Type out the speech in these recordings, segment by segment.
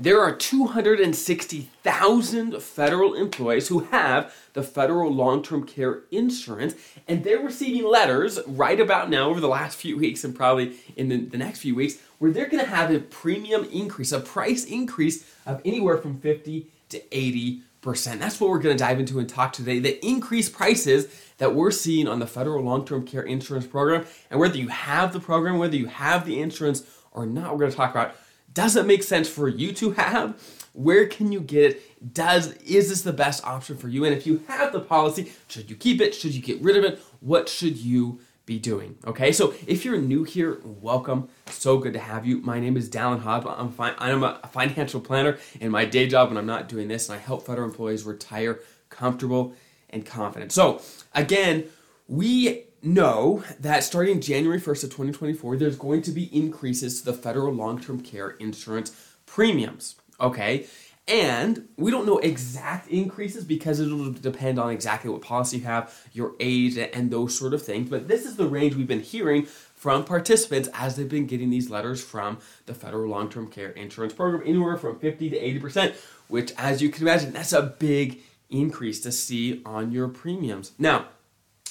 There are 260,000 federal employees who have the federal long term care insurance, and they're receiving letters right about now over the last few weeks and probably in the, the next few weeks where they're going to have a premium increase, a price increase of anywhere from 50 to 80 percent. That's what we're going to dive into and talk today. The increased prices that we're seeing on the federal long-term care insurance program, and whether you have the program, whether you have the insurance or not, we're going to talk about does it make sense for you to have? Where can you get it? Does is this the best option for you? And if you have the policy, should you keep it? Should you get rid of it? What should you be doing? Okay, so if you're new here, welcome. So good to have you. My name is Dallin Haws. I'm, I'm a financial planner in my day job when I'm not doing this, and I help federal employees retire comfortable and confident. So again, we know that starting January 1st of 2024, there's going to be increases to the federal long-term care insurance premiums. Okay. And we don't know exact increases because it'll depend on exactly what policy you have, your age, and those sort of things. But this is the range we've been hearing from participants as they've been getting these letters from the federal long term care insurance program, anywhere from 50 to 80%, which, as you can imagine, that's a big increase to see on your premiums. Now,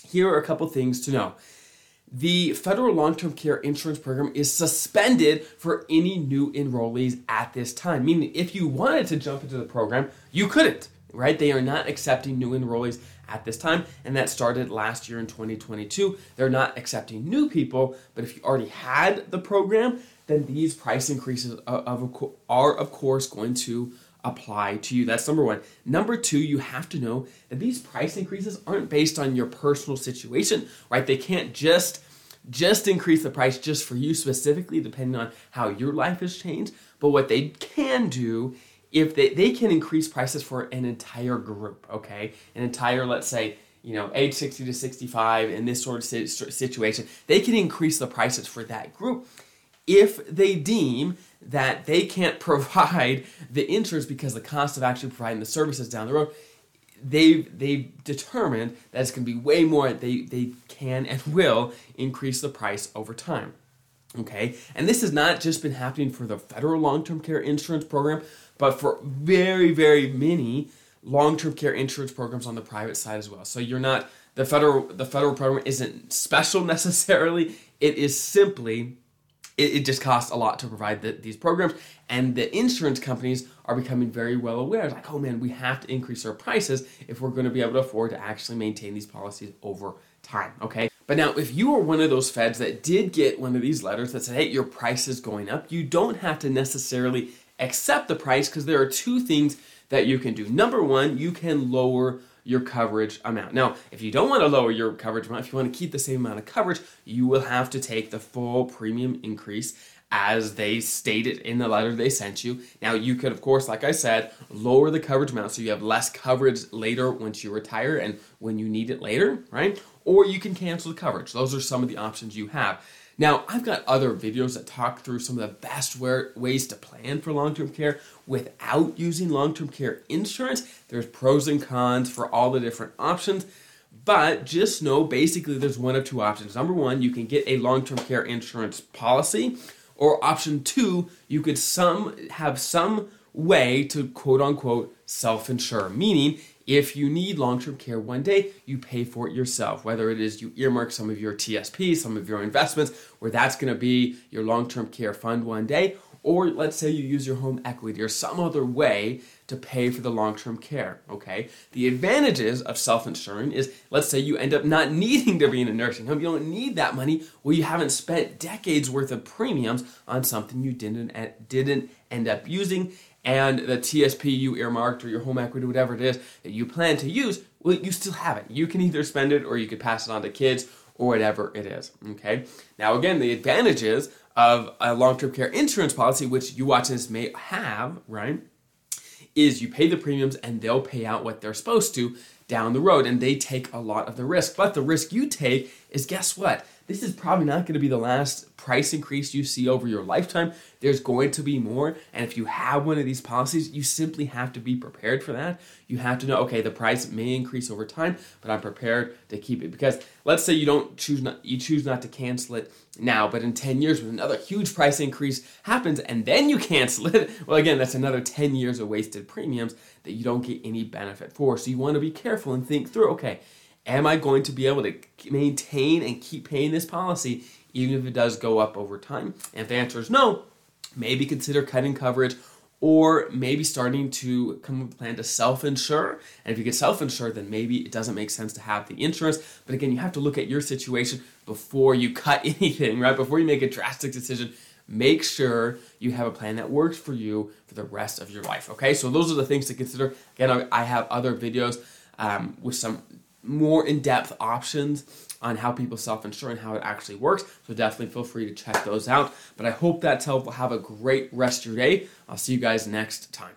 here are a couple things to know. The federal long term care insurance program is suspended for any new enrollees at this time, meaning if you wanted to jump into the program, you couldn't, right? They are not accepting new enrollees at this time, and that started last year in 2022. They're not accepting new people, but if you already had the program, then these price increases are of course going to apply to you. That's number one. Number two, you have to know that these price increases aren't based on your personal situation, right? They can't just just increase the price just for you specifically, depending on how your life has changed. But what they can do, if they, they can increase prices for an entire group, okay? An entire, let's say, you know, age 60 to 65 in this sort of situation, they can increase the prices for that group if they deem that they can't provide the insurance because the cost of actually providing the services down the road they've they've determined that it's going to be way more they they can and will increase the price over time okay? And this has not just been happening for the federal long-term care insurance program but for very very many long-term care insurance programs on the private side as well. So you're not the federal the federal program isn't special necessarily. It is simply it, it just costs a lot to provide the, these programs. And the insurance companies are becoming very well aware. like, oh man, we have to increase our prices if we're going to be able to afford to actually maintain these policies over time. Okay. But now, if you are one of those feds that did get one of these letters that said, hey, your price is going up, you don't have to necessarily accept the price because there are two things that you can do. Number one, you can lower your coverage amount. Now, if you don't want to lower your coverage amount, if you want to keep the same amount of coverage, you will have to take the full premium increase as they stated in the letter they sent you. Now, you could, of course, like I said, lower the coverage amount so you have less coverage later once you retire and when you need it later, right? Or you can cancel the coverage. Those are some of the options you have. Now, I've got other videos that talk through some of the best ways to plan for long term care without using long term care insurance. There's pros and cons for all the different options. But just know basically there's one of two options. Number one, you can get a long term care insurance policy, or option two, you could some have some way to quote unquote self insure, meaning if you need long term care one day, you pay for it yourself. Whether it is you earmark some of your TSP, some of your investments, where that's going to be your long term care fund one day, or let's say you use your home equity or some other way to pay for the long term care. Okay? The advantages of self insuring is let's say you end up not needing to be in a nursing home, you don't need that money, well, you haven't spent decades worth of premiums on something you didn't, didn't end up using and the TSP you earmarked or your home equity, whatever it is that you plan to use, well, you still have it. You can either spend it or you could pass it on to kids or whatever it is. Okay. Now, again, the advantages of a long-term care insurance policy, which you this may have, right, is you pay the premiums and they'll pay out what they're supposed to down the road, and they take a lot of the risk. But the risk you take is guess what? This is probably not going to be the last price increase you see over your lifetime. There's going to be more. And if you have one of these policies, you simply have to be prepared for that. You have to know, okay, the price may increase over time, but I'm prepared to keep it. Because let's say you don't choose not you choose not to cancel it now, but in 10 years when another huge price increase happens and then you cancel it, well again, that's another 10 years of wasted premiums that you don't get any benefit for. So you want to be careful and think through, okay, am I going to be able to maintain and keep paying this policy even if it does go up over time? And if the answer is no, maybe consider cutting coverage or maybe starting to come up with a plan to self-insure. And if you get self-insured, then maybe it doesn't make sense to have the insurance. But again, you have to look at your situation before you cut anything, right? Before you make a drastic decision, make sure you have a plan that works for you for the rest of your life. Okay, so those are the things to consider. Again, I have other videos um, with some more in-depth options on how people self-insure and how it actually works. So definitely feel free to check those out. But I hope that's helpful. Have a great rest of your day. I'll see you guys next time.